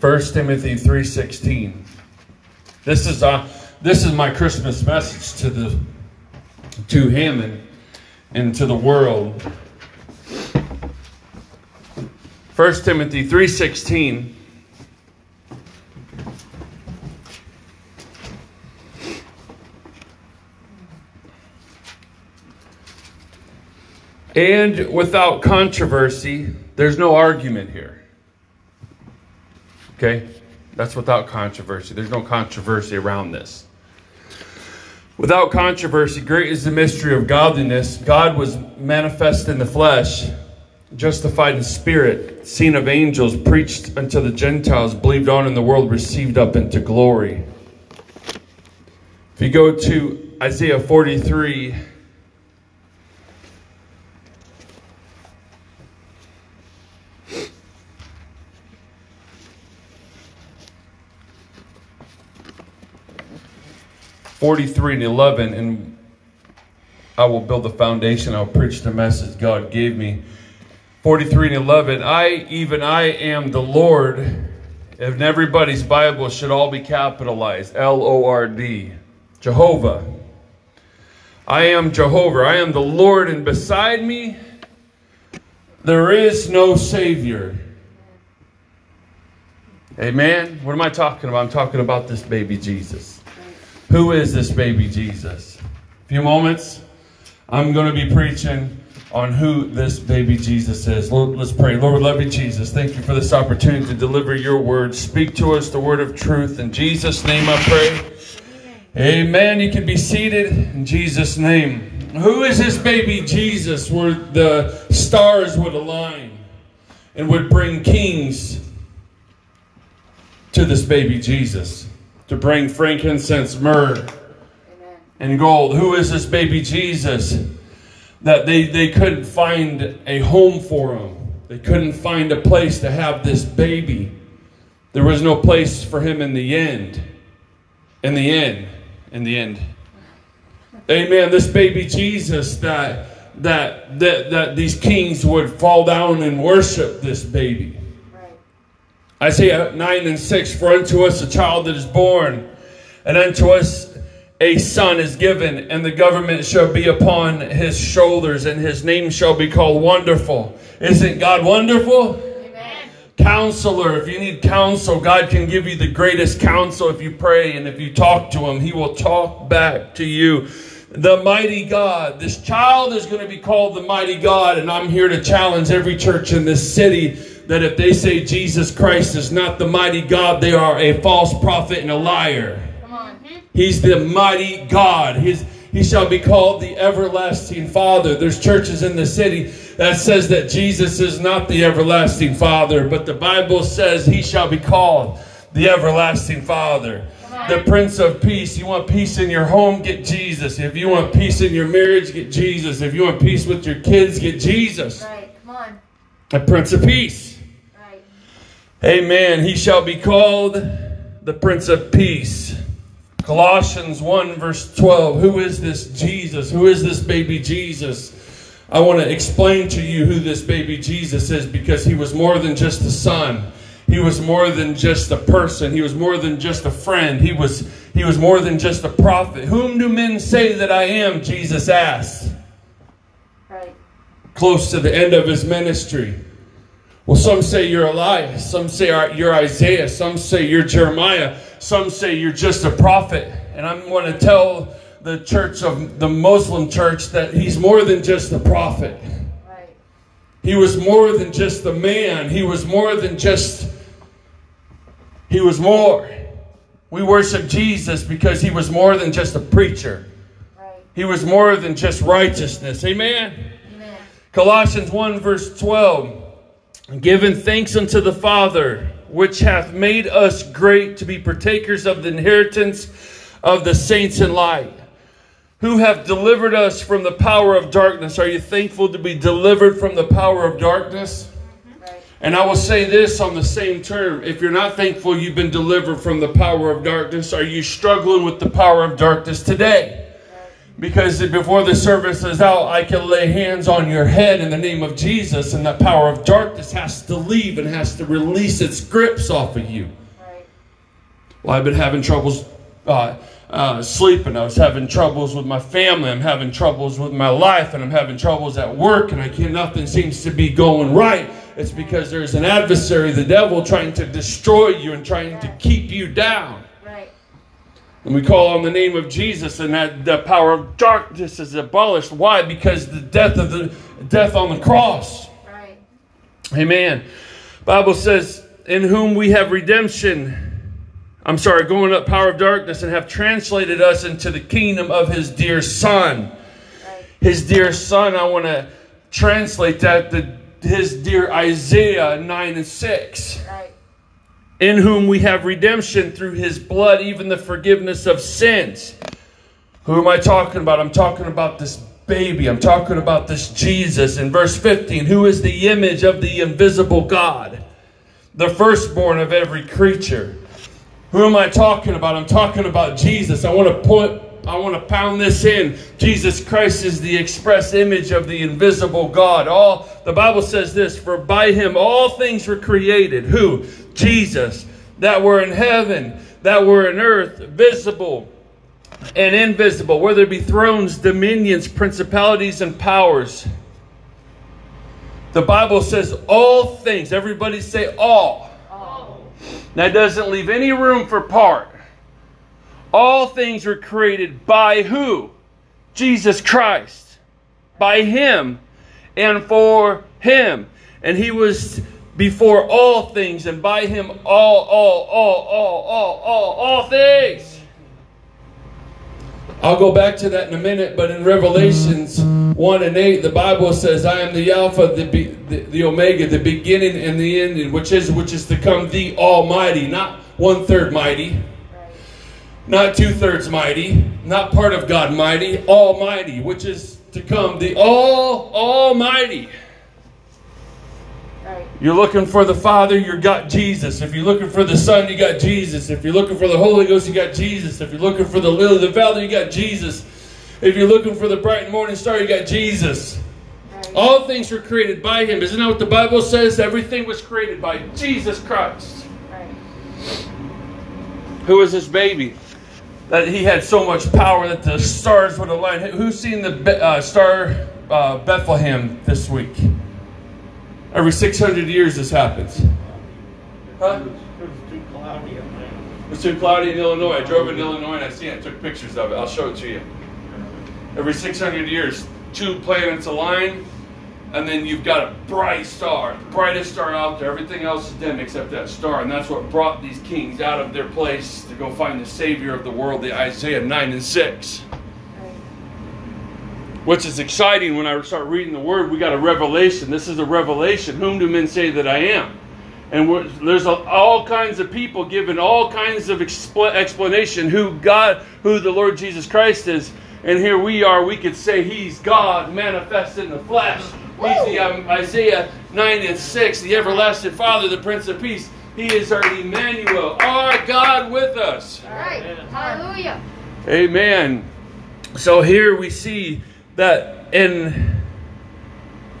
1 Timothy 3:16. This is uh, this is my Christmas message to the to him and, and to the world. 1 Timothy 3:16 And without controversy, there's no argument here. Okay? That's without controversy. There's no controversy around this. Without controversy, great is the mystery of godliness. God was manifest in the flesh, justified in spirit, seen of angels, preached unto the Gentiles, believed on in the world, received up into glory. If you go to Isaiah 43, Forty-three and eleven, and I will build the foundation. I'll preach the message God gave me. 43 and 11, I, even I am the Lord. In everybody's Bible should all be capitalized L O R D. Jehovah. I am Jehovah. I am the Lord, and beside me there is no Savior. Amen. What am I talking about? I'm talking about this baby Jesus. Who is this baby Jesus? A few moments, I'm going to be preaching on who this baby Jesus is. Lord, let's pray. Lord, love you, Jesus. Thank you for this opportunity to deliver your word. Speak to us the word of truth. In Jesus' name I pray. Amen. You can be seated in Jesus' name. Who is this baby Jesus where the stars would align and would bring kings to this baby Jesus to bring frankincense, myrrh, and gold? Who is this baby Jesus? that they, they couldn't find a home for him. They couldn't find a place to have this baby. There was no place for him in the end. In the end. In the end. Amen. This baby Jesus that that that, that these kings would fall down and worship this baby. Isaiah 9 and 6 For unto us a child that is born, and unto us a son is given, and the government shall be upon his shoulders, and his name shall be called Wonderful. Isn't God wonderful? Amen. Counselor, if you need counsel, God can give you the greatest counsel if you pray and if you talk to him, he will talk back to you. The mighty God. This child is going to be called the mighty God, and I'm here to challenge every church in this city that if they say Jesus Christ is not the mighty God, they are a false prophet and a liar. He's the mighty God. His, he shall be called the everlasting Father. There's churches in the city that says that Jesus is not the everlasting Father, but the Bible says he shall be called the everlasting Father. The Prince of Peace. You want peace in your home? Get Jesus. If you want peace in your marriage, get Jesus. If you want peace with your kids, get Jesus. Right. Come on. The Prince of Peace. Amen. He shall be called the Prince of Peace. Colossians 1, verse 12. Who is this Jesus? Who is this baby Jesus? I want to explain to you who this baby Jesus is because he was more than just a son. He was more than just a person. He was more than just a friend. He was, he was more than just a prophet. Whom do men say that I am? Jesus asked. Right. Close to the end of his ministry. Well, some say you're Elias. Some say you're Isaiah. Some say you're Jeremiah. Some say you're just a prophet. And I'm going to tell the church of the Muslim church that he's more than just a prophet. Right. He was more than just a man. He was more than just, he was more. We worship Jesus because he was more than just a preacher. Right. He was more than just righteousness. Amen? Amen. Colossians 1, verse 12. Giving thanks unto the Father which hath made us great to be partakers of the inheritance of the saints in light, who have delivered us from the power of darkness. Are you thankful to be delivered from the power of darkness? And I will say this on the same term. If you're not thankful you've been delivered from the power of darkness, are you struggling with the power of darkness today? Because before the service is out, I can lay hands on your head in the name of Jesus, and that power of darkness has to leave and has to release its grips off of you. Right. Well, I've been having troubles uh, uh, sleeping. I was having troubles with my family. I'm having troubles with my life, and I'm having troubles at work, and I can't. Nothing seems to be going right. It's because there's an adversary, the devil, trying to destroy you and trying to keep you down. And we call on the name of Jesus, and that the power of darkness is abolished. Why? Because the death of the death on the cross. Right. Amen. Bible says, "In whom we have redemption." I'm sorry, going up power of darkness and have translated us into the kingdom of His dear Son. Right. His dear Son. I want to translate that to His dear Isaiah nine and six Right. In whom we have redemption through his blood, even the forgiveness of sins. Who am I talking about? I'm talking about this baby. I'm talking about this Jesus. In verse 15, who is the image of the invisible God, the firstborn of every creature. Who am I talking about? I'm talking about Jesus. I want to put I want to pound this in. Jesus Christ is the express image of the invisible God. All the Bible says this, for by him all things were created. Who? Jesus. That were in heaven, that were in earth, visible and invisible, whether it be thrones, dominions, principalities, and powers. The Bible says all things. Everybody say all. All. That doesn't leave any room for part. All things were created by who? Jesus Christ. By Him and for Him. And He was before all things, and by Him all, all, all, all, all, all, all things. I'll go back to that in a minute, but in Revelations 1 and 8, the Bible says, I am the Alpha, the, the, the Omega, the beginning and the ending, which is which is to come the Almighty, not one third mighty. Not two thirds mighty, not part of God mighty, Almighty, which is to come the All Almighty. Right. You're looking for the Father, you got Jesus. If you're looking for the Son, you got Jesus. If you're looking for the Holy Ghost, you got Jesus. If you're looking for the Lily of the Valley, you got Jesus. If you're looking for the bright and morning star, you got Jesus. Right. All things were created by Him. Isn't that what the Bible says? Everything was created by Jesus Christ. Right. Who is this baby? That He had so much power that the stars would align. Who's seen the uh, star uh, Bethlehem this week? Every 600 years this happens. Huh? It was too cloudy in Illinois. I drove in Illinois and I seen it. I Took pictures of it. I'll show it to you. Every 600 years, two planets align, and then you've got a bright star, the brightest star out there. Everything else is dim except that star, and that's what brought these kings out of their place to go find the Savior of the world, the Isaiah 9 and 6. Which is exciting when I start reading the Word. We got a revelation. This is a revelation. Whom do men say that I am? And we're, there's a, all kinds of people giving all kinds of expl- explanation who God, who the Lord Jesus Christ is. And here we are. We could say He's God manifest in the flesh. He's the um, Isaiah 9 and 6, the everlasting Father, the Prince of Peace. He is our Emmanuel, our God with us. Right. Hallelujah. Amen. So here we see that in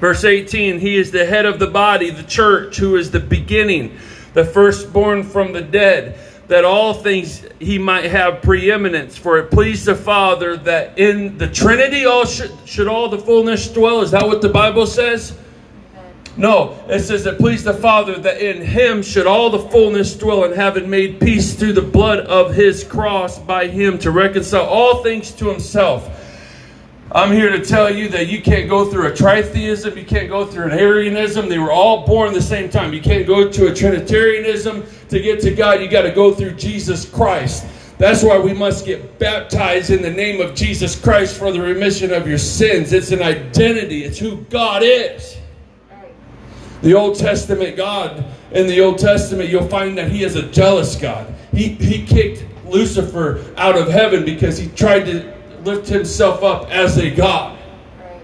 verse 18, he is the head of the body, the church, who is the beginning, the firstborn from the dead, that all things he might have preeminence. For it pleased the Father that in the Trinity all should, should all the fullness dwell. Is that what the Bible says? No, it says it pleased the Father that in him should all the fullness dwell, and having made peace through the blood of his cross by him to reconcile all things to himself. I'm here to tell you that you can't go through a tritheism, you can't go through an Arianism. They were all born the same time. You can't go to a Trinitarianism to get to God. You got to go through Jesus Christ. That's why we must get baptized in the name of Jesus Christ for the remission of your sins. It's an identity, it's who God is. The Old Testament God, in the Old Testament, you'll find that He is a jealous God. He, he kicked Lucifer out of heaven because he tried to lift himself up as a God. Right.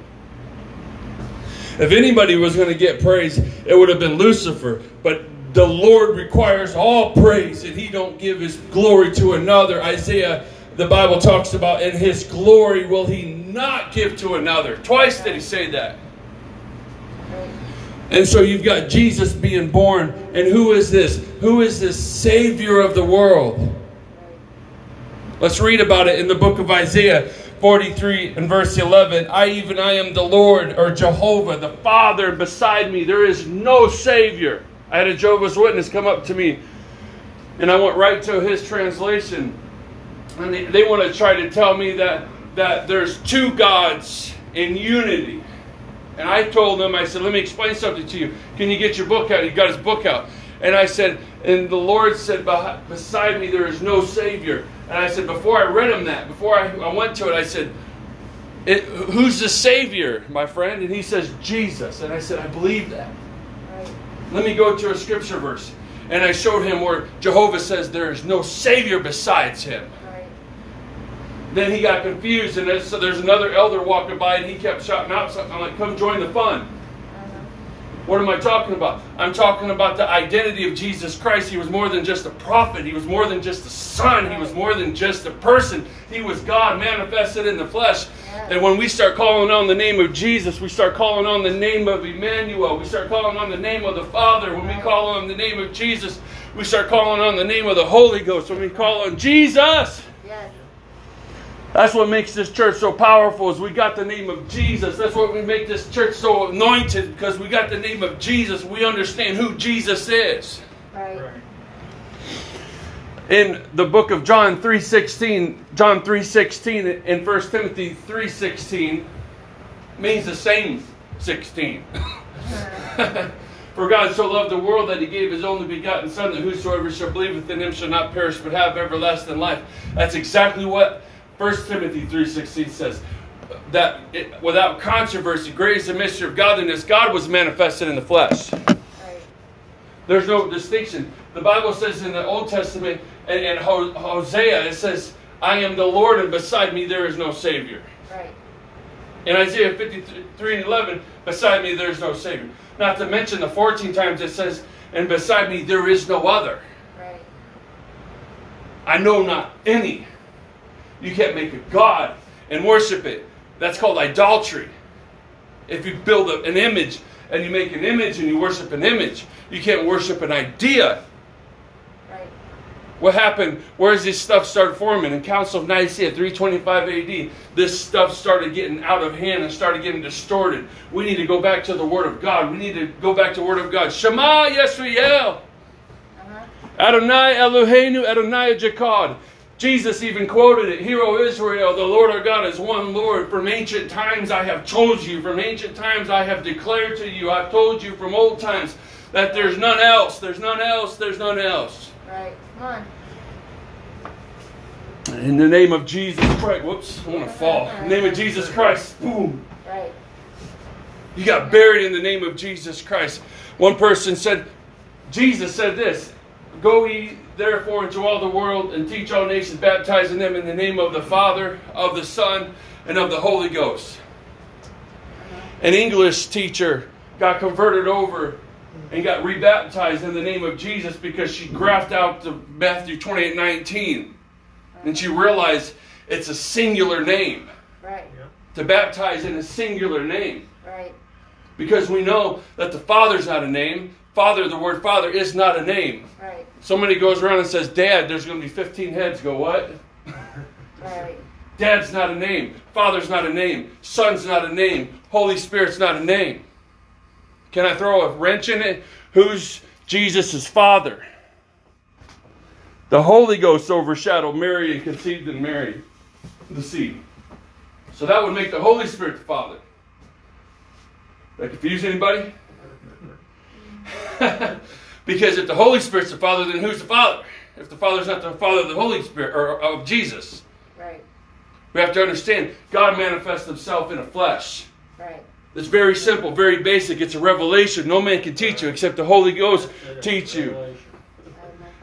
If anybody was going to get praise, it would have been Lucifer. But the Lord requires all praise, and He don't give His glory to another. Isaiah the Bible talks about, in his glory will he not give to another. Twice did he say that. And so you've got Jesus being born. And who is this? Who is this Savior of the world? Let's read about it in the book of Isaiah 43 and verse 11. I, even I am the Lord, or Jehovah, the Father, beside me there is no Savior. I had a Jehovah's Witness come up to me, and I went right to his translation. And they, they want to try to tell me that, that there's two gods in unity. And I told them, I said, let me explain something to you. Can you get your book out? He got his book out. And I said, and the Lord said, beside me there is no Savior. And I said, before I read him that, before I, I went to it, I said, it, who's the Savior, my friend? And he says, Jesus. And I said, I believe that. Right. Let me go to a scripture verse. And I showed him where Jehovah says there is no Savior besides him. Then he got confused, and so there's another elder walking by, and he kept shouting out something. I'm like, come join the fun. What am I talking about? I'm talking about the identity of Jesus Christ. He was more than just a prophet. He was more than just a son. He was more than just a person. He was God manifested in the flesh. And when we start calling on the name of Jesus, we start calling on the name of Emmanuel. We start calling on the name of the Father. When we call on the name of Jesus, we start calling on the name of the Holy Ghost. When we call on Jesus, that's what makes this church so powerful is we got the name of Jesus. That's what we make this church so anointed because we got the name of Jesus. We understand who Jesus is. Right. In the book of John 3:16, John 3:16 and 1 Timothy 3:16 means the same 16. For God so loved the world that he gave his only begotten Son, that whosoever shall believe in him shall not perish but have everlasting life. That's exactly what 1 Timothy 3.16 says that it, without controversy, great is the mystery of godliness. God was manifested in the flesh. Right. There's no distinction. The Bible says in the Old Testament and, and Hosea, it says, I am the Lord and beside me there is no Savior. Right. In Isaiah 53 and 11, beside me there is no Savior. Not to mention the 14 times it says, and beside me there is no other. Right. I know not any. You can't make a God and worship it. That's called idolatry. If you build a, an image and you make an image and you worship an image, you can't worship an idea. Right. What happened? Where does this stuff start forming? In Council of Nicaea, 325 AD, this stuff started getting out of hand and started getting distorted. We need to go back to the Word of God. We need to go back to the Word of God. Shema Yisrael. Uh-huh. Adonai Eloheinu Adonai Echad. Jesus even quoted it Hear, O Israel, the Lord our God is one Lord. From ancient times I have told you, from ancient times I have declared to you, I've told you from old times that there's none else, there's none else, there's none else. Right, come on. In the name of Jesus Christ, whoops, I want to fall. In the name of Jesus Christ, boom. Right. You got buried in the name of Jesus Christ. One person said, Jesus said this Go ye therefore into all the world and teach all nations, baptizing them in the name of the Father, of the Son, and of the Holy Ghost. An English teacher got converted over and got rebaptized in the name of Jesus because she graphed out the Matthew 28 19. And she realized it's a singular name. Right. To baptize in a singular name. Right. Because we know that the Father's not a name, Father, the word Father is not a name. Right. Somebody goes around and says, Dad, there's going to be 15 heads. Go, what? Right. Dad's not a name. Father's not a name. Son's not a name. Holy Spirit's not a name. Can I throw a wrench in it? Who's Jesus' father? The Holy Ghost overshadowed Mary and conceived in Mary, the seed. So that would make the Holy Spirit the Father. That confuse anybody? because if the Holy Spirit's the Father, then who's the Father? If the Father's not the Father of the Holy Spirit or of Jesus. Right. We have to understand God manifests himself in a flesh. Right. It's very simple, very basic. It's a revelation. No man can teach you except the Holy Ghost teach you.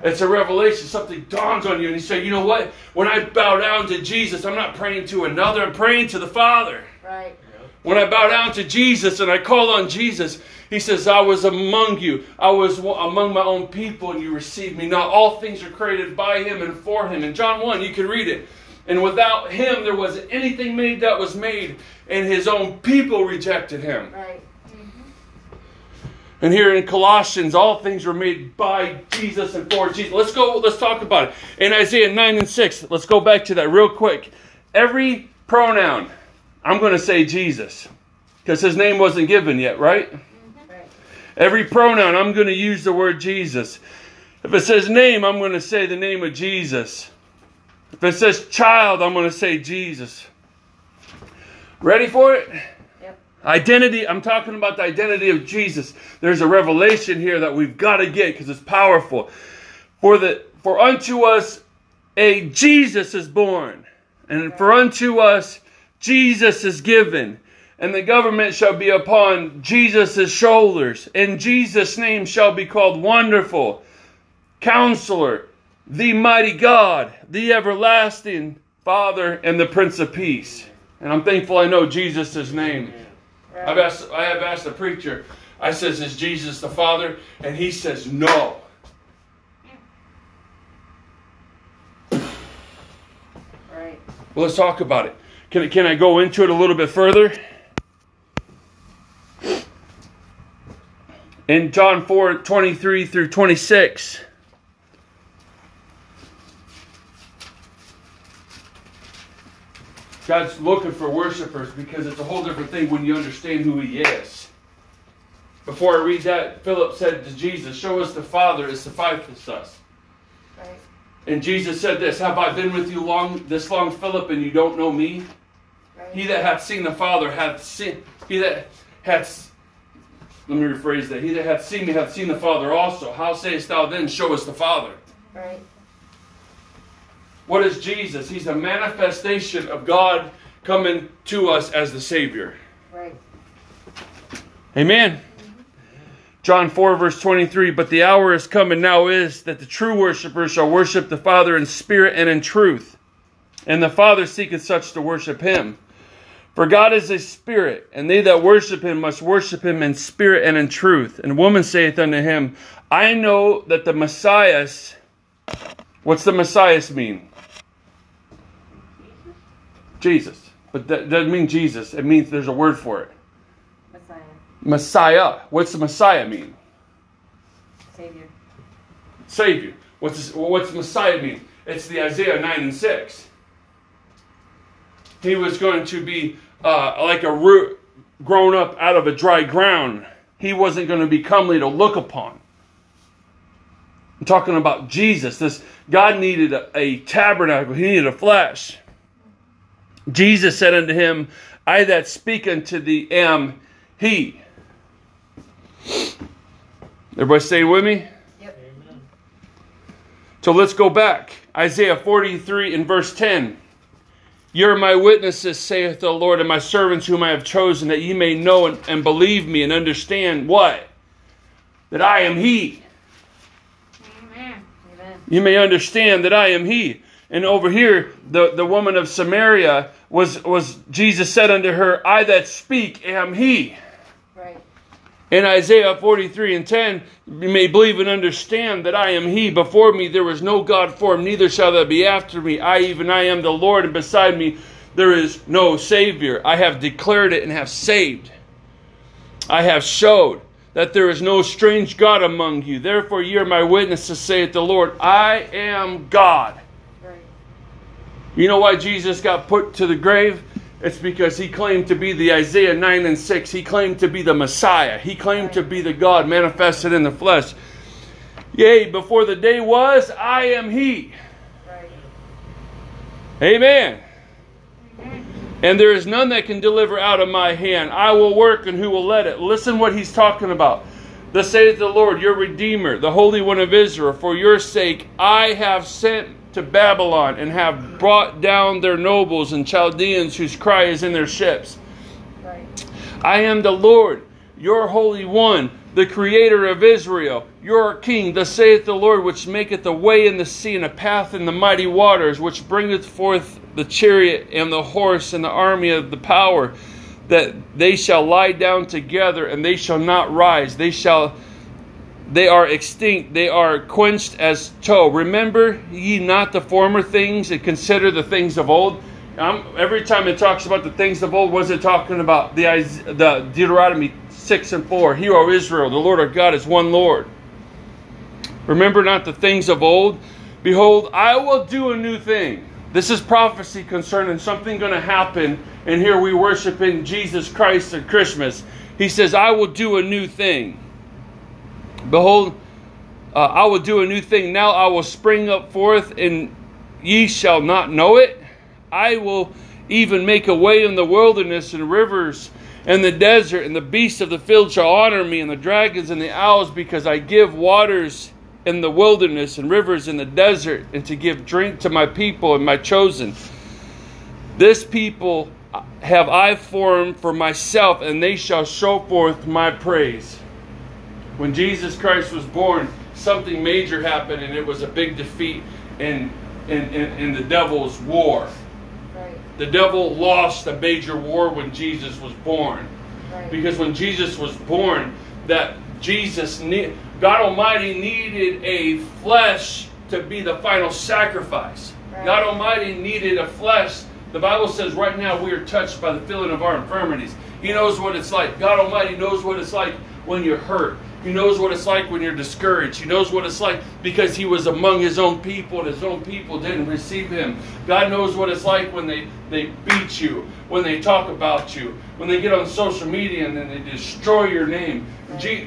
It's a revelation. Something dawns on you, and you say, "You know what? When I bow down to Jesus, I'm not praying to another. I'm praying to the Father." Right. When I bow down to Jesus and I call on Jesus, he says, I was among you. I was among my own people, and you received me. Now, all things are created by him and for him. In John 1, you can read it. And without him, there wasn't anything made that was made, and his own people rejected him. Right. And here in Colossians, all things were made by Jesus and for Jesus. Let's go, let's talk about it. In Isaiah 9 and 6, let's go back to that real quick. Every pronoun, I'm going to say Jesus, because his name wasn't given yet, right? Right. Every pronoun, I'm going to use the word Jesus. If it says name, I'm going to say the name of Jesus. If it says child, I'm going to say Jesus. Ready for it? Yep. Identity, I'm talking about the identity of Jesus. There's a revelation here that we've got to get because it's powerful. For the for unto us a Jesus is born, and for unto us Jesus is given, and the government shall be upon Jesus' shoulders, and Jesus' name shall be called Wonderful, Counselor, the Mighty God, the Everlasting Father, and the Prince of Peace. And I'm thankful I know Jesus' name. I've asked, I have asked the preacher, I says, is Jesus the Father? And he says, no. Right. Well, let's talk about it. Can, can I go into it a little bit further? In John 4 23 through 26. God's looking for worshipers because it's a whole different thing when you understand who He is. Before I read that, Philip said to Jesus, Show us the Father, it sufficeth us. Right. And Jesus said this Have I been with you long this long, Philip, and you don't know me? He that hath seen the Father hath seen he that hath let me rephrase that. He that hath seen me hath seen the Father also. How sayest thou then, show us the Father? Right. What is Jesus? He's a manifestation of God coming to us as the Savior. Right. Amen. John 4, verse 23 But the hour is come, and now is, that the true worshippers shall worship the Father in spirit and in truth. And the Father seeketh such to worship him. For God is a spirit, and they that worship him must worship him in spirit and in truth. And woman saith unto him, I know that the Messiah, what's the Messiah mean? Jesus. But that doesn't mean Jesus. It means there's a word for it. Messiah. Messiah. What's the Messiah mean? Savior. Savior. What's what's Messiah mean? It's the Isaiah 9 and 6. He was going to be uh, like a root grown up out of a dry ground. He wasn't going to be comely to look upon. I'm talking about Jesus. This God needed a, a tabernacle. He needed a flesh. Jesus said unto him, I that speak unto thee am he. Everybody stay with me? Yep. Amen. So let's go back. Isaiah 43 and verse 10. You're my witnesses, saith the Lord, and my servants whom I have chosen, that ye may know and, and believe me and understand what? That I am He. Amen. Amen. You may understand that I am He. And over here, the, the woman of Samaria was, was Jesus said unto her, I that speak am He. In Isaiah 43 and 10, you may believe and understand that I am He. Before me there was no God formed, neither shall there be after me. I, even I, am the Lord, and beside me there is no Savior. I have declared it and have saved. I have showed that there is no strange God among you. Therefore ye are my witnesses, saith the Lord. I am God. Right. You know why Jesus got put to the grave? It's because he claimed to be the Isaiah 9 and 6. He claimed to be the Messiah. He claimed to be the God manifested in the flesh. Yea, before the day was, I am he. Amen. And there is none that can deliver out of my hand. I will work, and who will let it? Listen what he's talking about. Thus saith the Lord, your Redeemer, the Holy One of Israel. For your sake I have sent to Babylon, and have brought down their nobles and Chaldeans whose cry is in their ships. Right. I am the Lord, your Holy One, the Creator of Israel, your King, thus saith the Lord, which maketh a way in the sea and a path in the mighty waters, which bringeth forth the chariot and the horse and the army of the power, that they shall lie down together and they shall not rise. They shall they are extinct, they are quenched as tow. Remember ye not the former things and consider the things of old. Um, every time it talks about the things of old, was it talking about the, the Deuteronomy 6 and 4? Hear, O Israel, the Lord our God is one Lord. Remember not the things of old. Behold, I will do a new thing. This is prophecy concerning something going to happen. And here we worship in Jesus Christ at Christmas. He says, I will do a new thing. Behold, uh, I will do a new thing. Now I will spring up forth, and ye shall not know it. I will even make a way in the wilderness and rivers and the desert, and the beasts of the field shall honor me, and the dragons and the owls, because I give waters in the wilderness and rivers in the desert, and to give drink to my people and my chosen. This people have I formed for myself, and they shall show forth my praise. When Jesus Christ was born, something major happened, and it was a big defeat in, in, in, in the devil's war. Right. The devil lost a major war when Jesus was born. Right. Because when Jesus was born, that Jesus, ne- God Almighty needed a flesh to be the final sacrifice. Right. God Almighty needed a flesh. The Bible says right now we are touched by the feeling of our infirmities. He knows what it's like. God Almighty knows what it's like when you're hurt. He knows what it's like when you're discouraged. He knows what it's like because he was among his own people and his own people didn't receive him. God knows what it's like when they, they beat you, when they talk about you, when they get on social media and then they destroy your name.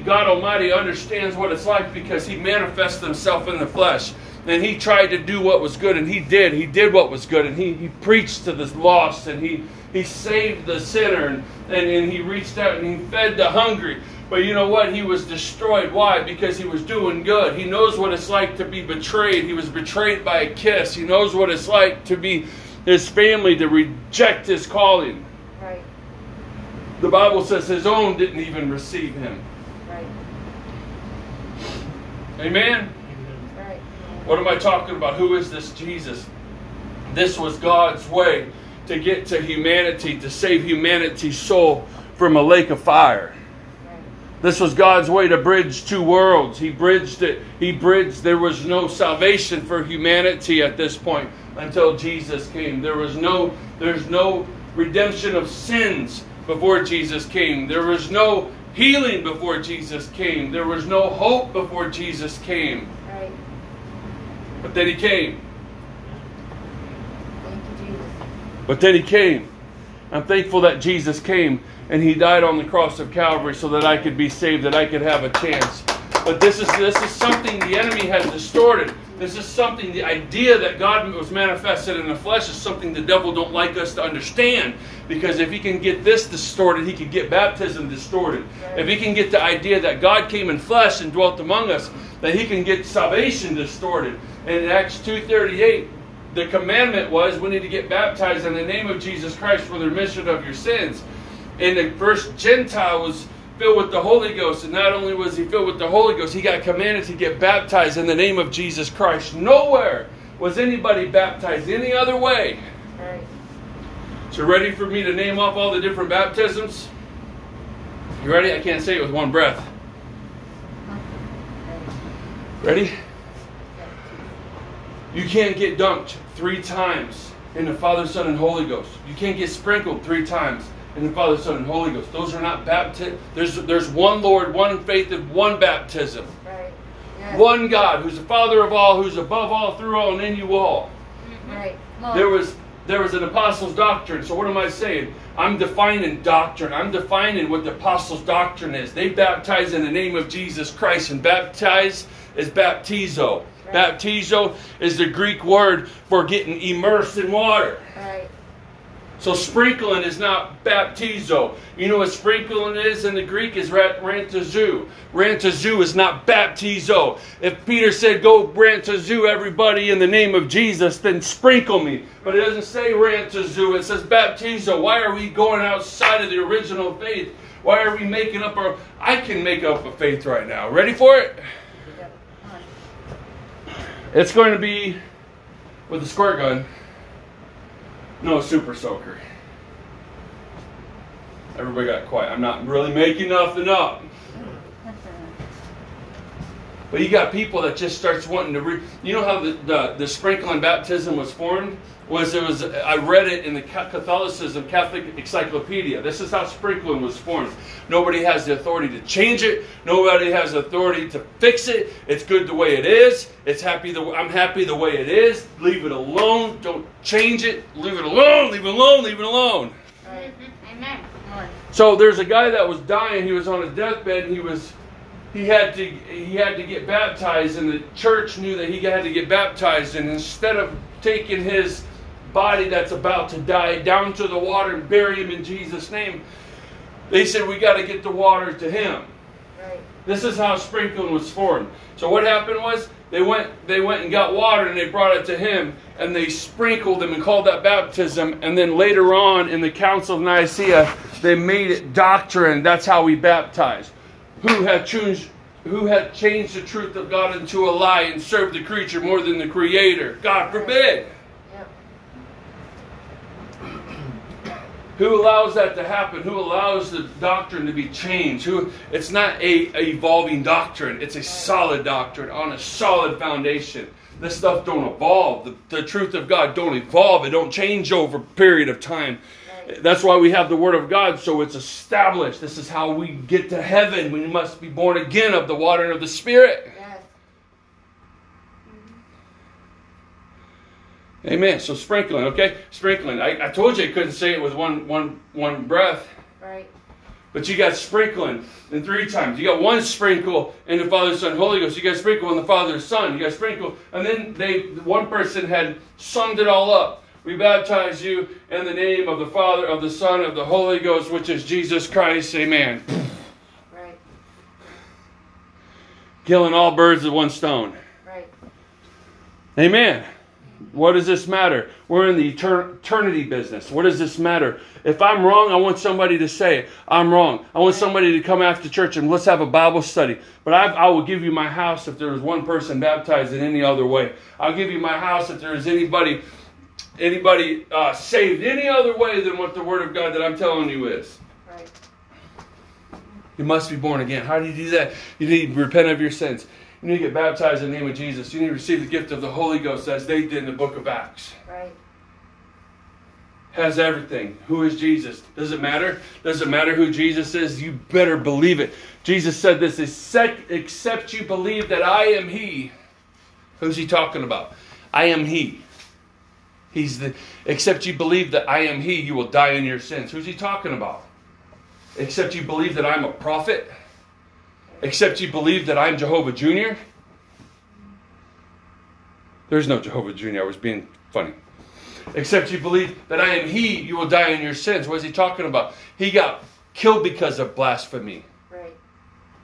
God Almighty understands what it's like because he manifests himself in the flesh. And he tried to do what was good, and he did. He did what was good, and he, he preached to the lost, and he, he saved the sinner, and, and, and he reached out and he fed the hungry. But you know what? He was destroyed. Why? Because he was doing good. He knows what it's like to be betrayed. He was betrayed by a kiss. He knows what it's like to be his family to reject his calling. Right. The Bible says his own didn't even receive him. Right. Amen? Right. What am I talking about? Who is this Jesus? This was God's way to get to humanity, to save humanity's soul from a lake of fire. This was God's way to bridge two worlds. He bridged it. He bridged. There was no salvation for humanity at this point until Jesus came. There was no. There's no redemption of sins before Jesus came. There was no healing before Jesus came. There was no hope before Jesus came. Right. But then He came. Thank you, Jesus. But then He came. I'm thankful that Jesus came and He died on the cross of Calvary so that I could be saved, that I could have a chance. But this is this is something the enemy has distorted. This is something the idea that God was manifested in the flesh is something the devil don't like us to understand. Because if he can get this distorted, he can get baptism distorted. If he can get the idea that God came in flesh and dwelt among us, that he can get salvation distorted. And in Acts 2.38, the commandment was we need to get baptized in the name of Jesus Christ for the remission of your sins. And the first Gentile was filled with the Holy Ghost. And not only was he filled with the Holy Ghost, he got commanded to get baptized in the name of Jesus Christ. Nowhere was anybody baptized any other way. So, ready for me to name off all the different baptisms? You ready? I can't say it with one breath. Ready? You can't get dunked three times in the Father, Son, and Holy Ghost. You can't get sprinkled three times in the Father, Son, and Holy Ghost. Those are not baptism. There's there's one Lord, one faith, and one baptism. Right. Yes. One God, who's the Father of all, who's above all, through all, and in you all. Mm-hmm. Right. Come There was there was an apostles' doctrine. So what am I saying? I'm defining doctrine. I'm defining what the apostles' doctrine is. They baptize in the name of Jesus Christ, and baptize is baptizo. Right. Baptizo is the Greek word for getting immersed in water. Right. So sprinkling is not baptizo. You know what sprinkling is in the Greek is ra- rantazu. Rantazu is not baptizo. If Peter said, "Go rantazu everybody in the name of Jesus," then sprinkle me. But it doesn't say rantazu. It says baptizo. Why are we going outside of the original faith? Why are we making up our? I can make up a faith right now. Ready for it? It's going to be with a squirt gun. No super soaker. Everybody got quiet. I'm not really making nothing up. But you got people that just starts wanting to read. You know how the, the, the sprinkling baptism was formed? Was it was I read it in the Catholicism Catholic Encyclopedia. This is how sprinkling was formed. Nobody has the authority to change it. Nobody has authority to fix it. It's good the way it is. It's happy the I'm happy the way it is. Leave it alone. Don't change it. Leave it alone. Leave it alone. Leave it alone. Amen. So there's a guy that was dying. He was on his deathbed. And he was he had to he had to get baptized, and the church knew that he had to get baptized. And instead of taking his body that's about to die down to the water and bury him in Jesus' name, they said we got to get the water to him. Right. This is how sprinkling was formed. So what happened was they went they went and got water and they brought it to him and they sprinkled him and called that baptism. And then later on in the Council of Nicaea, they made it doctrine. That's how we baptize. Who have changed who changed the truth of God into a lie and served the creature more than the creator? God forbid. Who allows that to happen? Who allows the doctrine to be changed? Who it's not a, a evolving doctrine. It's a solid doctrine on a solid foundation. This stuff don't evolve. The, the truth of God don't evolve. It don't change over a period of time. That's why we have the Word of God, so it's established. This is how we get to heaven. We must be born again of the water and of the Spirit. Yes. Amen. So sprinkling, okay? Sprinkling. I, I told you I couldn't say it with one one one breath. Right. But you got sprinkling in three times. You got one sprinkle in the Father, Son, Holy Ghost. You got sprinkle in the Father, Son. You got sprinkle, and then they one person had summed it all up. We baptize you in the name of the Father, of the Son, of the Holy Ghost, which is Jesus Christ. Amen. Right. Killing all birds with one stone. Right. Amen. What does this matter? We're in the etern- eternity business. What does this matter? If I'm wrong, I want somebody to say it. I'm wrong. I want somebody to come after church and let's have a Bible study. But I, I will give you my house if there is one person baptized in any other way. I'll give you my house if there is anybody, anybody uh, saved any other way than what the Word of God that I'm telling you is. Right. You must be born again. How do you do that? You need to repent of your sins. You need to get baptized in the name of Jesus. You need to receive the gift of the Holy Ghost as they did in the book of Acts. Right. Has everything. Who is Jesus? Does it matter? Does it matter who Jesus is? You better believe it. Jesus said this "Except- except you believe that I am He. Who's He talking about? I am He. He's the except you believe that I am He, you will die in your sins. Who's He talking about? Except you believe that I'm a prophet. Except you believe that I'm Jehovah Jr. There's no Jehovah Jr. I was being funny. Except you believe that I am He, you will die in your sins. What is He talking about? He got killed because of blasphemy. Right.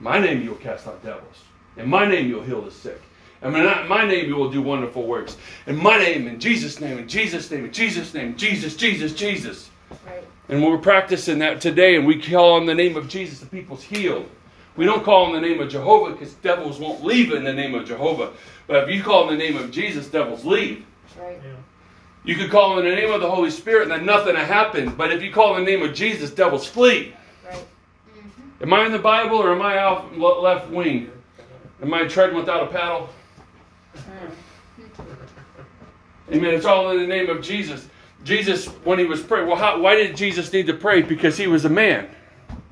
My name you will cast out devils. In my name you will heal the sick. And in my name you will do wonderful works. In my name, in Jesus' name, in Jesus' name, in Jesus' name, Jesus, Jesus, Jesus. Right. And we're practicing that today, and we call on the name of Jesus, the people's healed. We don't call on the name of Jehovah because devils won't leave in the name of Jehovah. But if you call on the name of Jesus, devils leave. Right. Yeah. You could call on the name of the Holy Spirit and then nothing will happen. But if you call in the name of Jesus, devils flee. Right. Am I in the Bible or am I out left wing? Am I treading without a paddle? Amen. It's all in the name of Jesus. Jesus, when he was praying, well, how, why did Jesus need to pray? Because he was a man.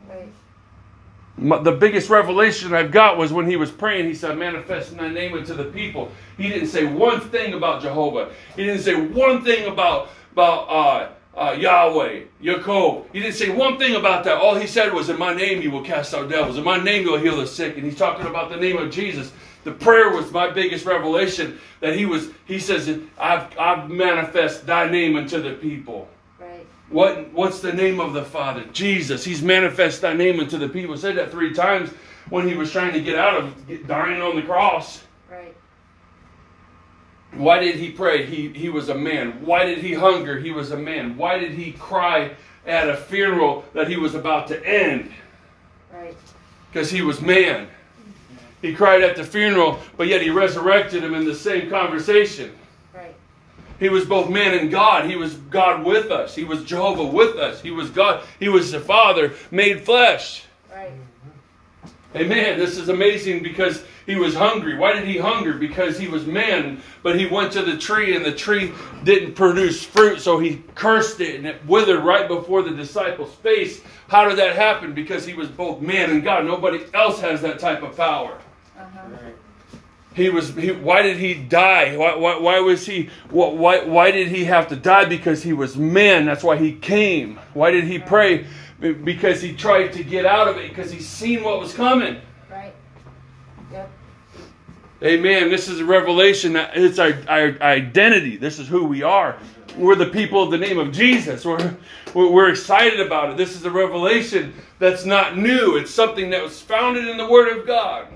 Right. The biggest revelation I've got was when he was praying, he said, Manifest my name unto the people. He didn't say one thing about Jehovah. He didn't say one thing about, about uh, uh, Yahweh, Yaakov. He didn't say one thing about that. All he said was, In my name you will cast out devils. In my name you will heal the sick. And he's talking about the name of Jesus. The prayer was my biggest revelation that he was, he says, I've, I've manifest thy name unto the people. Right. What what's the name of the Father? Jesus. He's manifest thy name unto the people. Said that three times when he was trying to get out of get, dying on the cross. Right. Why did he pray? He he was a man. Why did he hunger? He was a man. Why did he cry at a funeral that he was about to end? Right. Because he was man. He cried at the funeral, but yet he resurrected him in the same conversation. Right. He was both man and God. He was God with us. He was Jehovah with us. He was God. He was the Father made flesh. Right. Amen. This is amazing because he was hungry. Why did he hunger? Because he was man, but he went to the tree and the tree didn't produce fruit, so he cursed it and it withered right before the disciples' face. How did that happen? Because he was both man and God. Nobody else has that type of power. Uh-huh. He was. He, why did he die? Why, why, why was he? Why, why did he have to die? Because he was man. That's why he came. Why did he pray? Because he tried to get out of it. Because he seen what was coming. Right. Yep. Amen. This is a revelation. That it's our, our identity. This is who we are. We're the people of the name of Jesus. We're we're excited about it. This is a revelation that's not new. It's something that was founded in the Word of God.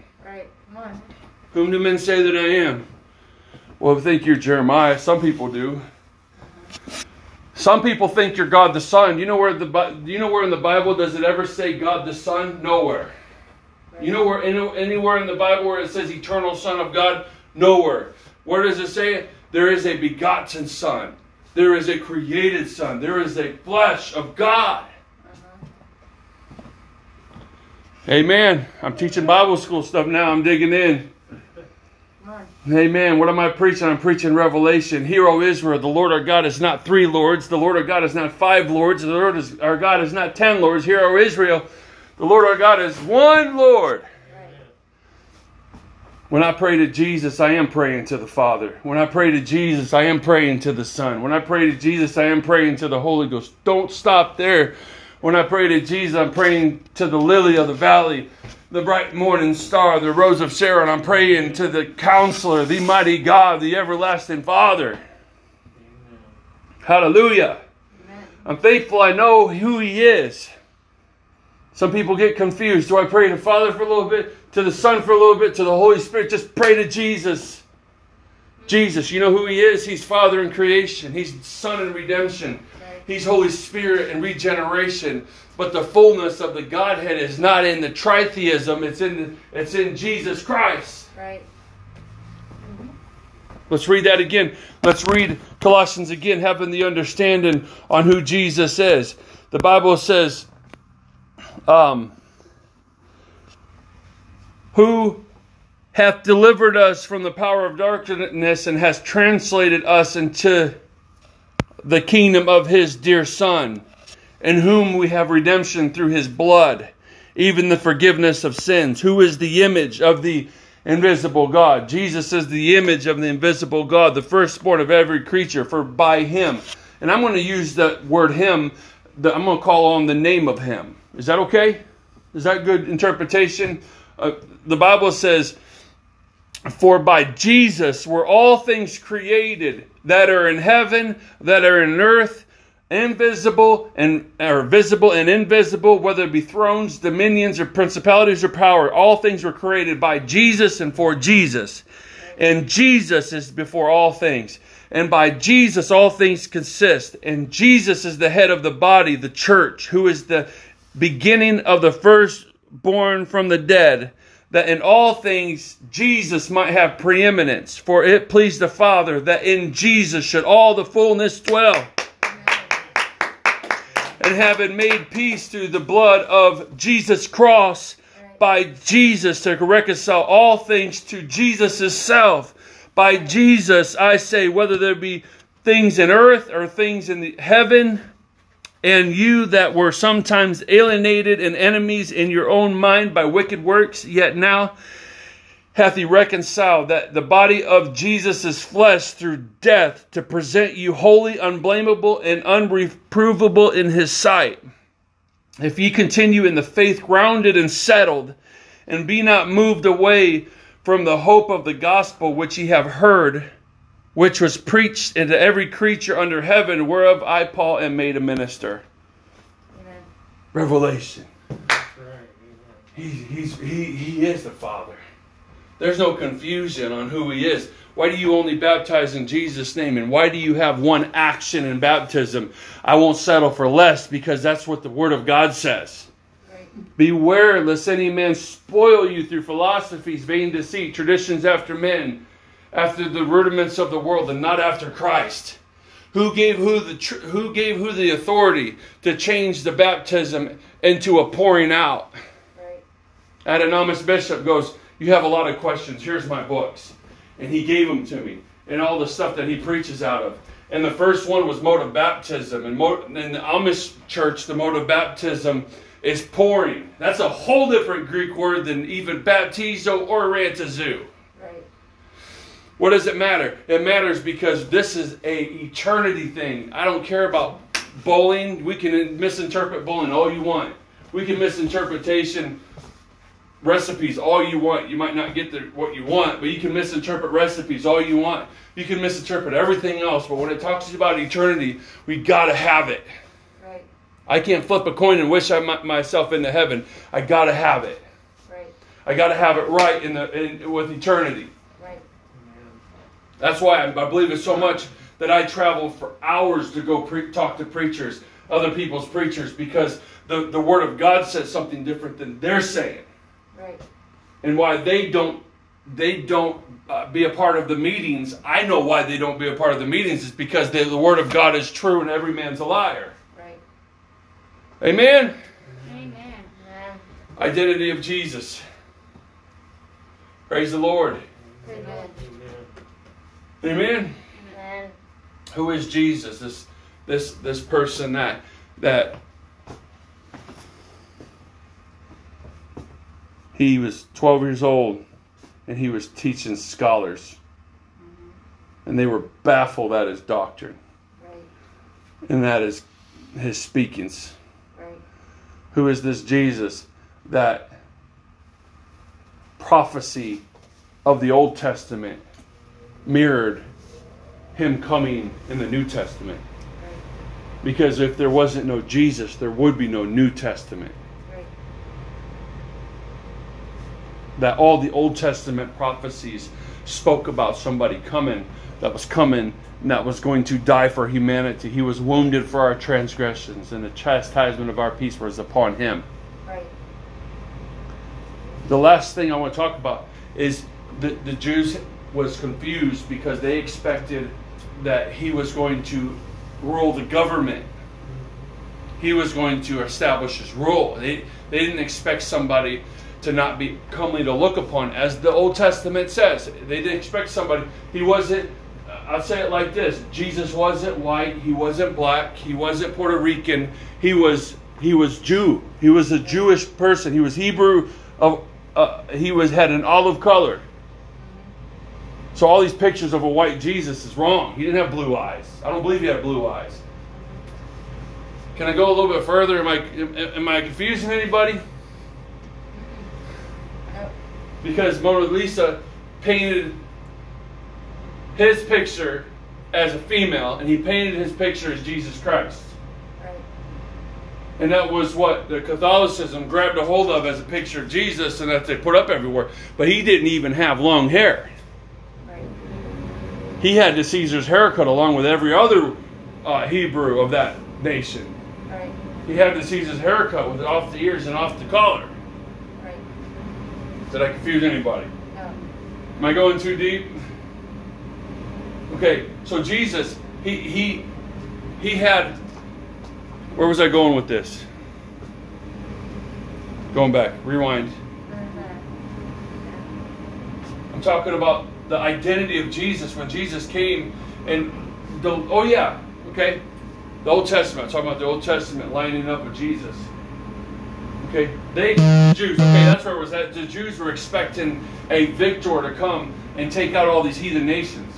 Whom do men say that I am? Well, think you're Jeremiah. Some people do. Some people think you're God the Son. You know where the you know where in the Bible does it ever say God the Son? Nowhere. You know where any- anywhere in the Bible where it says eternal Son of God? Nowhere. Where does it say it? There is a begotten Son. There is a created Son. There is a flesh of God. Amen. I'm teaching Bible school stuff now. I'm digging in. Amen. What am I preaching? I'm preaching Revelation. Hear, O Israel, the Lord our God is not three lords. The Lord our God is not five lords. The Lord is, our God is not ten lords. Hear, O Israel, the Lord our God is one Lord. When I pray to Jesus, I am praying to the Father. When I pray to Jesus, I am praying to the Son. When I pray to Jesus, I am praying to the Holy Ghost. Don't stop there. When I pray to Jesus, I'm praying to the lily of the valley, the bright morning star, the rose of Sharon. I'm praying to the counselor, the mighty God, the everlasting Father. Hallelujah. Amen. I'm thankful I know who He is. Some people get confused. Do I pray to Father for a little bit, to the Son for a little bit, to the Holy Spirit? Just pray to Jesus. Jesus, you know who He is? He's Father in creation, He's Son in redemption. He's Holy Spirit and regeneration. But the fullness of the Godhead is not in the tritheism, it's in, it's in Jesus Christ. Right. Let's read that again. Let's read Colossians again, having the understanding on who Jesus is. The Bible says, um, who hath delivered us from the power of darkness and has translated us into the kingdom of his dear Son, in whom we have redemption through his blood, even the forgiveness of sins, who is the image of the invisible God. Jesus is the image of the invisible God, the firstborn of every creature, for by him. And I'm going to use the word him, the, I'm going to call on the name of him. Is that okay? Is that good interpretation? Uh, the Bible says, For by Jesus were all things created that are in heaven, that are in earth, invisible and or visible and invisible, whether it be thrones, dominions, or principalities or power. All things were created by Jesus and for Jesus. And Jesus is before all things. And by Jesus all things consist. And Jesus is the head of the body, the church, who is the beginning of the firstborn from the dead, that in all things Jesus might have preeminence. For it pleased the Father that in Jesus should all the fullness dwell and having made peace through the blood of Jesus' cross by Jesus to reconcile all things to Jesus' self. By Jesus, I say, whether there be things in earth or things in the heaven, and you that were sometimes alienated and enemies in your own mind by wicked works, yet now hath he reconciled that the body of Jesus' is flesh through death to present you holy, unblameable, and unreprovable in his sight. If ye continue in the faith grounded and settled, and be not moved away from the hope of the gospel which ye have heard, which was preached into every creature under heaven, whereof I, Paul, am made a minister. Amen. Revelation. He, he's, he, he is the Father. There's no confusion on who he is. Why do you only baptize in Jesus' name? And why do you have one action in baptism? I won't settle for less because that's what the Word of God says. Right. Beware lest any man spoil you through philosophies, vain deceit, traditions after men, after the rudiments of the world, and not after Christ. Who gave who the tr- who gave who the authority to change the baptism into a pouring out? Right. An anonymous bishop goes, you have a lot of questions. Here's my books. And he gave them to me and all the stuff that he preaches out of. And the first one was mode of baptism. And mo- in the Amish church, the mode of baptism is pouring. That's a whole different Greek word than even baptizo or rantizo. What does it matter? It matters because this is a eternity thing. I don't care about bowling. We can misinterpret bowling all you want. We can misinterpretation recipes all you want. You might not get the, what you want, but you can misinterpret recipes all you want. You can misinterpret everything else, but when it talks about eternity, we got to have it. Right. I can't flip a coin and wish I m- myself into heaven. I got to have it. Right. I got to have it right in the in, with eternity. That's why I, I believe it so much that I travel for hours to go pre- talk to preachers, other people's preachers, because the, the Word of God says something different than they're saying, Right. and why they don't they don't uh, be a part of the meetings. I know why they don't be a part of the meetings is because they, the Word of God is true and every man's a liar. Right. Amen. Amen. Amen. Identity of Jesus. Praise the Lord. Amen. Amen. Amen. Who is Jesus? This this this person that that he was 12 years old and he was teaching scholars and they were baffled at his doctrine Right. and that is his speakings. Right. Who is this Jesus that prophecy of the Old Testament mirrored him coming in the New Testament? Right. Because if there wasn't no Jesus, there would be no New Testament. Right. That all the Old Testament prophecies spoke about somebody coming that was coming and that was going to die for humanity. He was wounded for our transgressions, and the chastisement of our peace was upon him. Right. The last thing I want to talk about is the, the Jews was confused because they expected that he was going to rule the government. He was going to establish his rule. They, they didn't expect somebody to not be comely to look upon, as the Old Testament says. They didn't expect somebody. He wasn't. I'll say it like this: Jesus wasn't white. He wasn't black. He wasn't Puerto Rican. He was he was Jew. He was a Jewish person. He was Hebrew. Of uh, he was had an olive color. So all these pictures of a white Jesus is wrong. He didn't have blue eyes. I don't believe he had blue eyes. Can I go a little bit further? Am I am, I confusing anybody? Because Mona Lisa painted his picture as a female, and he painted his picture as Jesus Christ. Right. And that was what the Catholicism grabbed a hold of as a picture of Jesus, and that they put up everywhere. But he didn't even have long hair. He had the Caesar's haircut along with every other uh, Hebrew of that nation. Right. He had the Caesar's haircut with it off the ears and off the collar. Right. Did I confuse anybody? No. Am I going too deep? Okay, so Jesus, he he he had where was I going with this? Going back, rewind. I'm talking about the identity of Jesus when Jesus came and the oh yeah, okay. The Old Testament, I'm talking about the Old Testament lining up with Jesus. Okay, they Jews. Okay, that's where it was at. The Jews were expecting a victor to come and take out all these heathen nations.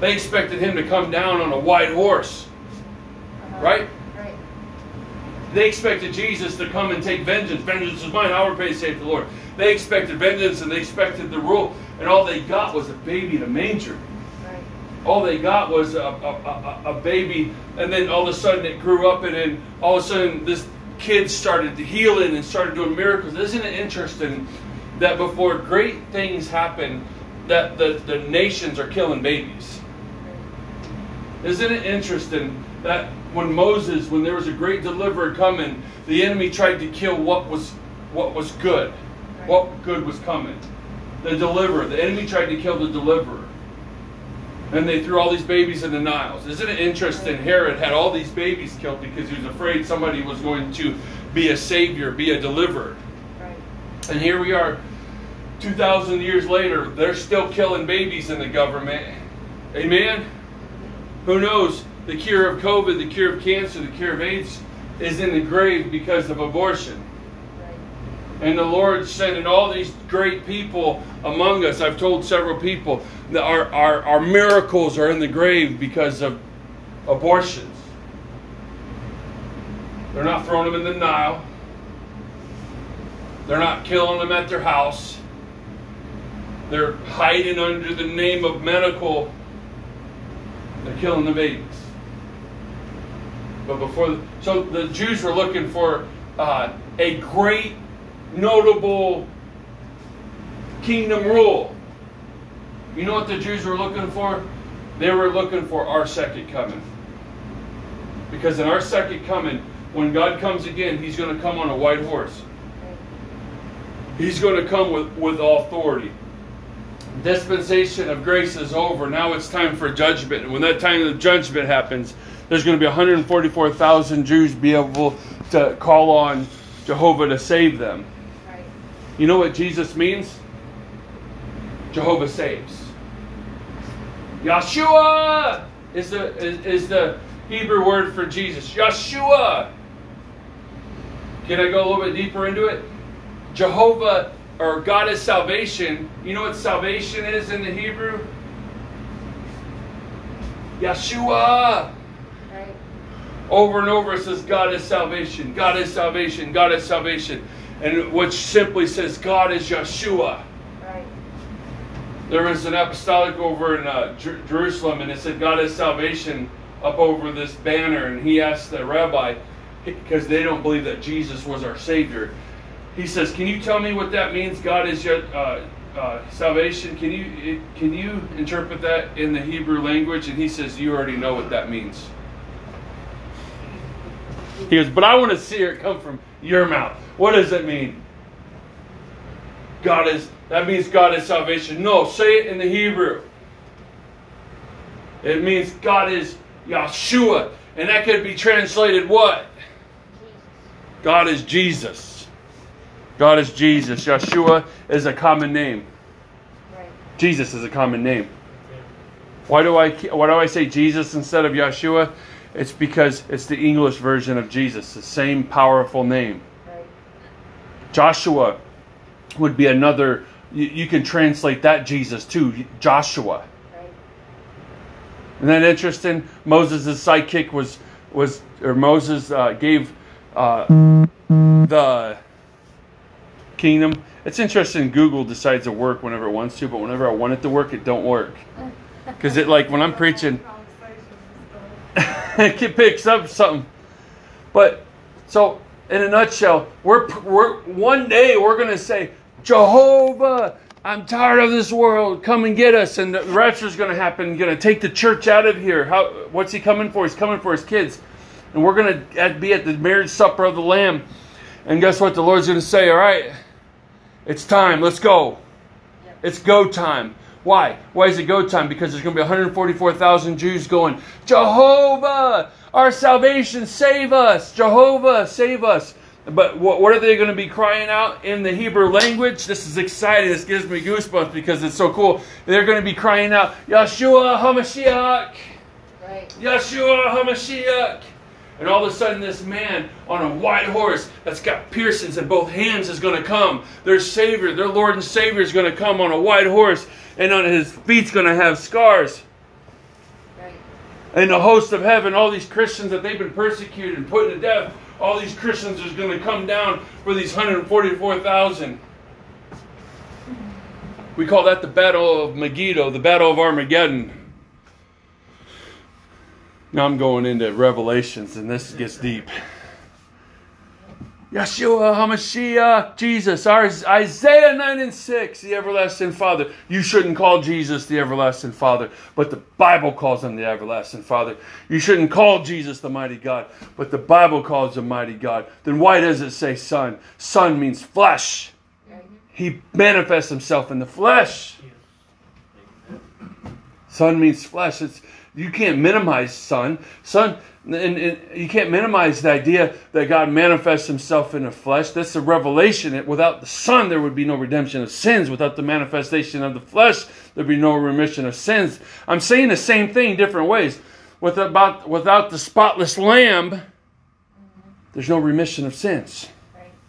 They expected him to come down on a white horse, Uh-huh. right? Right. They expected Jesus to come and take vengeance. Vengeance is mine. I will repay, saith the Lord. They expected vengeance and they expected the rule, and all they got was a baby in a manger. Right. All they got was a, a, a, a baby, and then all of a sudden it grew up, and then all of a sudden this kid started healing and started doing miracles. Isn't it interesting that before great things happen, that the, the nations are killing babies? Isn't it interesting that when Moses, when there was a great deliverer coming, the enemy tried to kill what was what was good, what good was coming, the deliverer. The enemy tried to kill the deliverer. And they threw all these babies in the Niles. Isn't it interesting? Herod had all these babies killed because he was afraid somebody was going to be a savior, be a deliverer. Right. And here we are 2,000 years later, they're still killing babies in the government. Amen? Who knows? The cure of COVID, the cure of cancer, the cure of AIDS is in the grave because of abortion. And the Lord's sending all these great people among us. I've told several people that our, our, our miracles are in the grave because of abortions. They're not throwing them in the Nile. They're not killing them at their house. They're hiding under the name of medical. They're killing the babies. But before, so the Jews were looking for uh, a great, notable kingdom rule. You know what the Jews were looking for? They were looking for our second coming. Because in our second coming, when God comes again, He's going to come on a white horse. He's going to come with, with authority. Dispensation of grace is over. Now it's time for judgment. And when that time of judgment happens, there's going to be 144,000 Jews be able to call on Jehovah to save them. You know what Jesus means? Jehovah saves. Yeshua is the is, is the Hebrew word for Jesus. Yeshua. Can I go a little bit deeper into it? Jehovah or God is salvation. You know what salvation is in the Hebrew? Yeshua. Right. Over and over it says God is salvation. God is salvation. God is salvation. And which simply says God is Yeshua. Right. There was an apostolic over in uh, Jer- Jerusalem, and it said, God is salvation up over this banner. And he asked the rabbi, because they don't believe that Jesus was our Savior, he says, Can you tell me what that means? God is your uh, uh, salvation. Can you, can you interpret that in the Hebrew language? And he says, You already know what that means. He goes, But I want to see it come from your mouth. What does it mean? God is, that means God is salvation. No, say it in the Hebrew. It means God is Yeshua. And that could be translated what? God is Jesus. God is Jesus. Yeshua is a common name. Right. Jesus is a common name. Why do I why do I say Jesus instead of Yeshua? It's because it's the English version of Jesus, the same powerful name. Joshua would be another you, you can translate that Jesus too, Joshua. Right. Isn't that interesting? Moses' sidekick was was or Moses uh, gave uh, the kingdom. It's interesting. Google decides to work whenever it wants to, but whenever I want it to work, it don't work. Because it like when I'm preaching, it picks up something. But so in a nutshell, we're we're one day we're gonna say Jehovah. I'm tired of this world. Come and get us. And the rapture's going to happen. Going to take the church out of here. How? What's he coming for? He's coming for his kids. And we're going to be at the marriage supper of the Lamb. And guess what? The Lord's going to say, All right, it's time. Let's go. It's go time. Why? Why is it go time? Because there's going to be 144,000 Jews going, Jehovah, our salvation, save us. Jehovah, save us. But what, are they going to be crying out in the Hebrew language? This is exciting. This gives me goosebumps because it's so cool. They're going to be crying out, Yeshua HaMashiach. Right. Yeshua HaMashiach. And all of a sudden, this man on a white horse that's got piercings in both hands is going to come. Their Savior, their Lord and Savior is going to come on a white horse, and on his feet's going to have scars. Right. And the host of heaven, all these Christians that they've been persecuted and put to death, all these Christians is going to come down for these 144,000. We call that the Battle of Megiddo, the Battle of Armageddon. Now I'm going into Revelations, and this gets deep. Yeshua HaMashiach, Jesus, Isaiah 9 and 6, the everlasting Father. You shouldn't call Jesus the everlasting Father, but the Bible calls him the everlasting Father. You shouldn't call Jesus the mighty God, but the Bible calls him mighty God. Then why does it say Son? Son means flesh. He manifests himself in the flesh. Son means flesh. It's You can't minimize Son. Son, and, and you can't minimize the idea that God manifests Himself in the flesh. That's a revelation. Without the Son, there would be no redemption of sins. Without the manifestation of the flesh, there'd be no remission of sins. I'm saying the same thing different ways. With about, without the spotless Lamb, there's no remission of sins.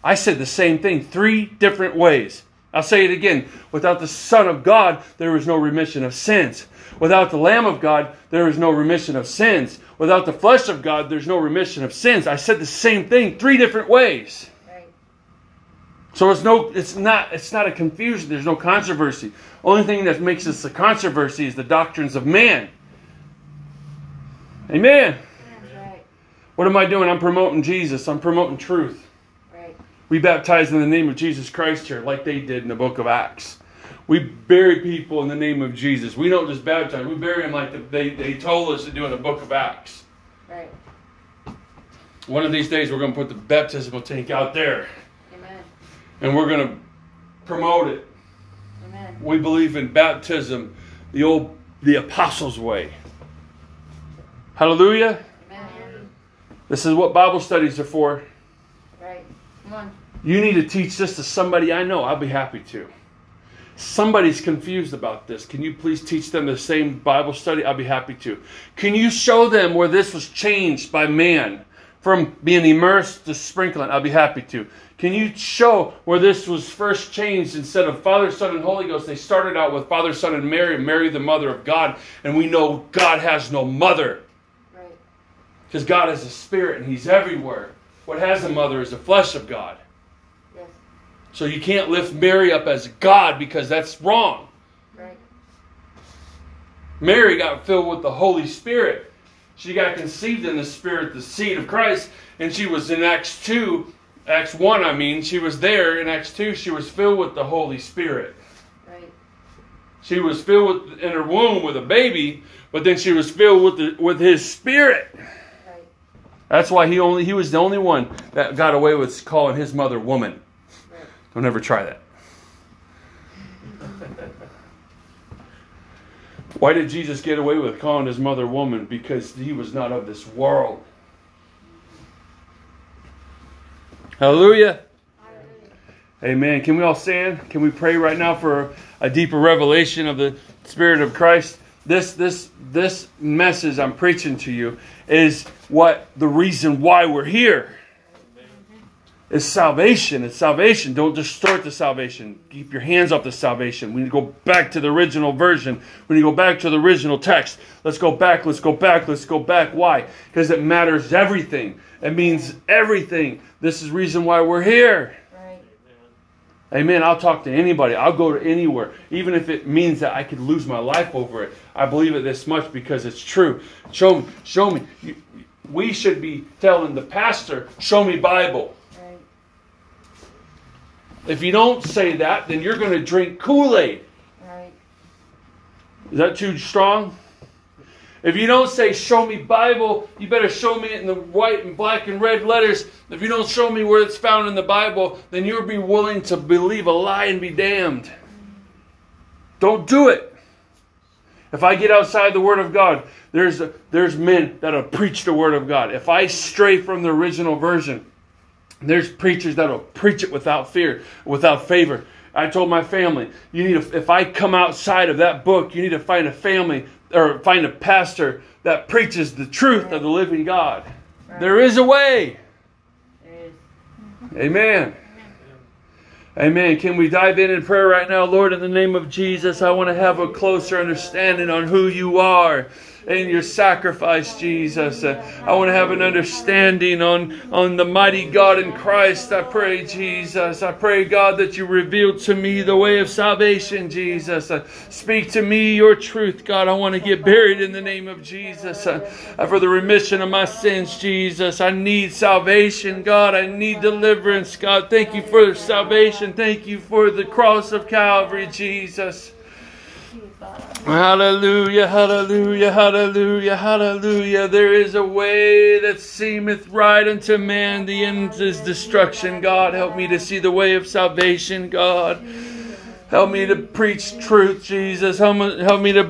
I said the same thing three different ways. I'll say it again. Without the Son of God, there is no remission of sins. Without the Lamb of God, there is no remission of sins. Without the flesh of God, there's no remission of sins. I said the same thing three different ways. Right. So it's no, it's not, it's not a confusion. There's no controversy. Only thing that makes this a controversy is the doctrines of man. Amen. Right. What am I doing? I'm promoting Jesus. I'm promoting truth. We baptize in the name of Jesus Christ here, like they did in the book of Acts. We bury people in the name of Jesus. We don't just baptize, we bury them like they, they told us to do in the book of Acts. Right. One of these days, we're going to put the baptismal tank out there Amen. and we're going to promote it. Amen. We believe in baptism, the old, the apostles' way. Hallelujah. Amen. This is what Bible studies are for. Right. Come on. You need to teach this to somebody I know. I'll be happy to. Somebody's confused about this. Can you please teach them the same Bible study? I'll be happy to. Can you show them where this was changed by man from being immersed to sprinkling? I'll be happy to. Can you show where this was first changed instead of Father, Son, and Holy Ghost? They started out with Father, Son, and Mary, Mary, the mother of God, and we know God has no mother Right. because God is a spirit and He's everywhere. What has a mother is the flesh of God. So you can't lift Mary up as God because that's wrong. Right. Mary got filled with the Holy Spirit. She got conceived in the Spirit, the seed of Christ, and she was in Acts 2, Acts 1, I mean, she was there in Acts 2, she was filled with the Holy Spirit. Right. She was filled with, in her womb with a baby, but then she was filled with the, with his spirit. Right. That's why he only he was the only one that got away with calling his mother woman. Don't ever try that. Why did Jesus get away with calling his mother woman? Because he was not of this world. Hallelujah. Hallelujah. Amen. Can we all stand? Can we pray right now for a deeper revelation of the Spirit of Christ? This this this message I'm preaching to you is what the reason why we're here. Is salvation. It's salvation. Don't distort the salvation. Keep your hands off the salvation. We need to go back to the original version. We need to go back to the original text. Let's go back. Let's go back. Let's go back. Why? Because it matters everything. It means everything. This is reason why we're here. Right. Amen. I'll talk to anybody. I'll go to anywhere, even if it means that I could lose my life over it. I believe it this much because it's true. Show me. Show me. We should be telling the pastor, "Show me Bible." If you don't say that, then you're going to drink Kool Aid. Right. Is that too strong? If you don't say, Show me Bible, you better show me it in the white and black and red letters. If you don't show me where it's found in the Bible, then you'll be willing to believe a lie and be damned. Don't do it. If I get outside the Word of God, there's, there's men that'll preach the Word of God. If I stray from the original version, there's preachers that'll preach it without fear, without favor. I told my family, you need to, if I come outside of that book, you need to find a family or find a pastor that preaches the truth of the living God. There is a way. Is. Amen. Amen. Can we dive in in prayer right now? Lord, in the name of Jesus, I want to have a closer understanding on who you are and your sacrifice, Jesus. Uh, I want to have an understanding on, on the mighty God in Christ. I pray, Jesus. I pray, God, that you reveal to me the way of salvation, Jesus. Uh, speak to me your truth, God. I want to get buried in the name of Jesus. Uh, for the remission of my sins, Jesus. I need salvation, God. I need deliverance, God. Thank you for salvation. Thank you for the cross of Calvary, Jesus. Hallelujah, hallelujah, hallelujah, hallelujah. There is a way that seemeth right unto man, the end is destruction. God, help me to see the way of salvation, God. Help me to preach truth, Jesus. Help me, to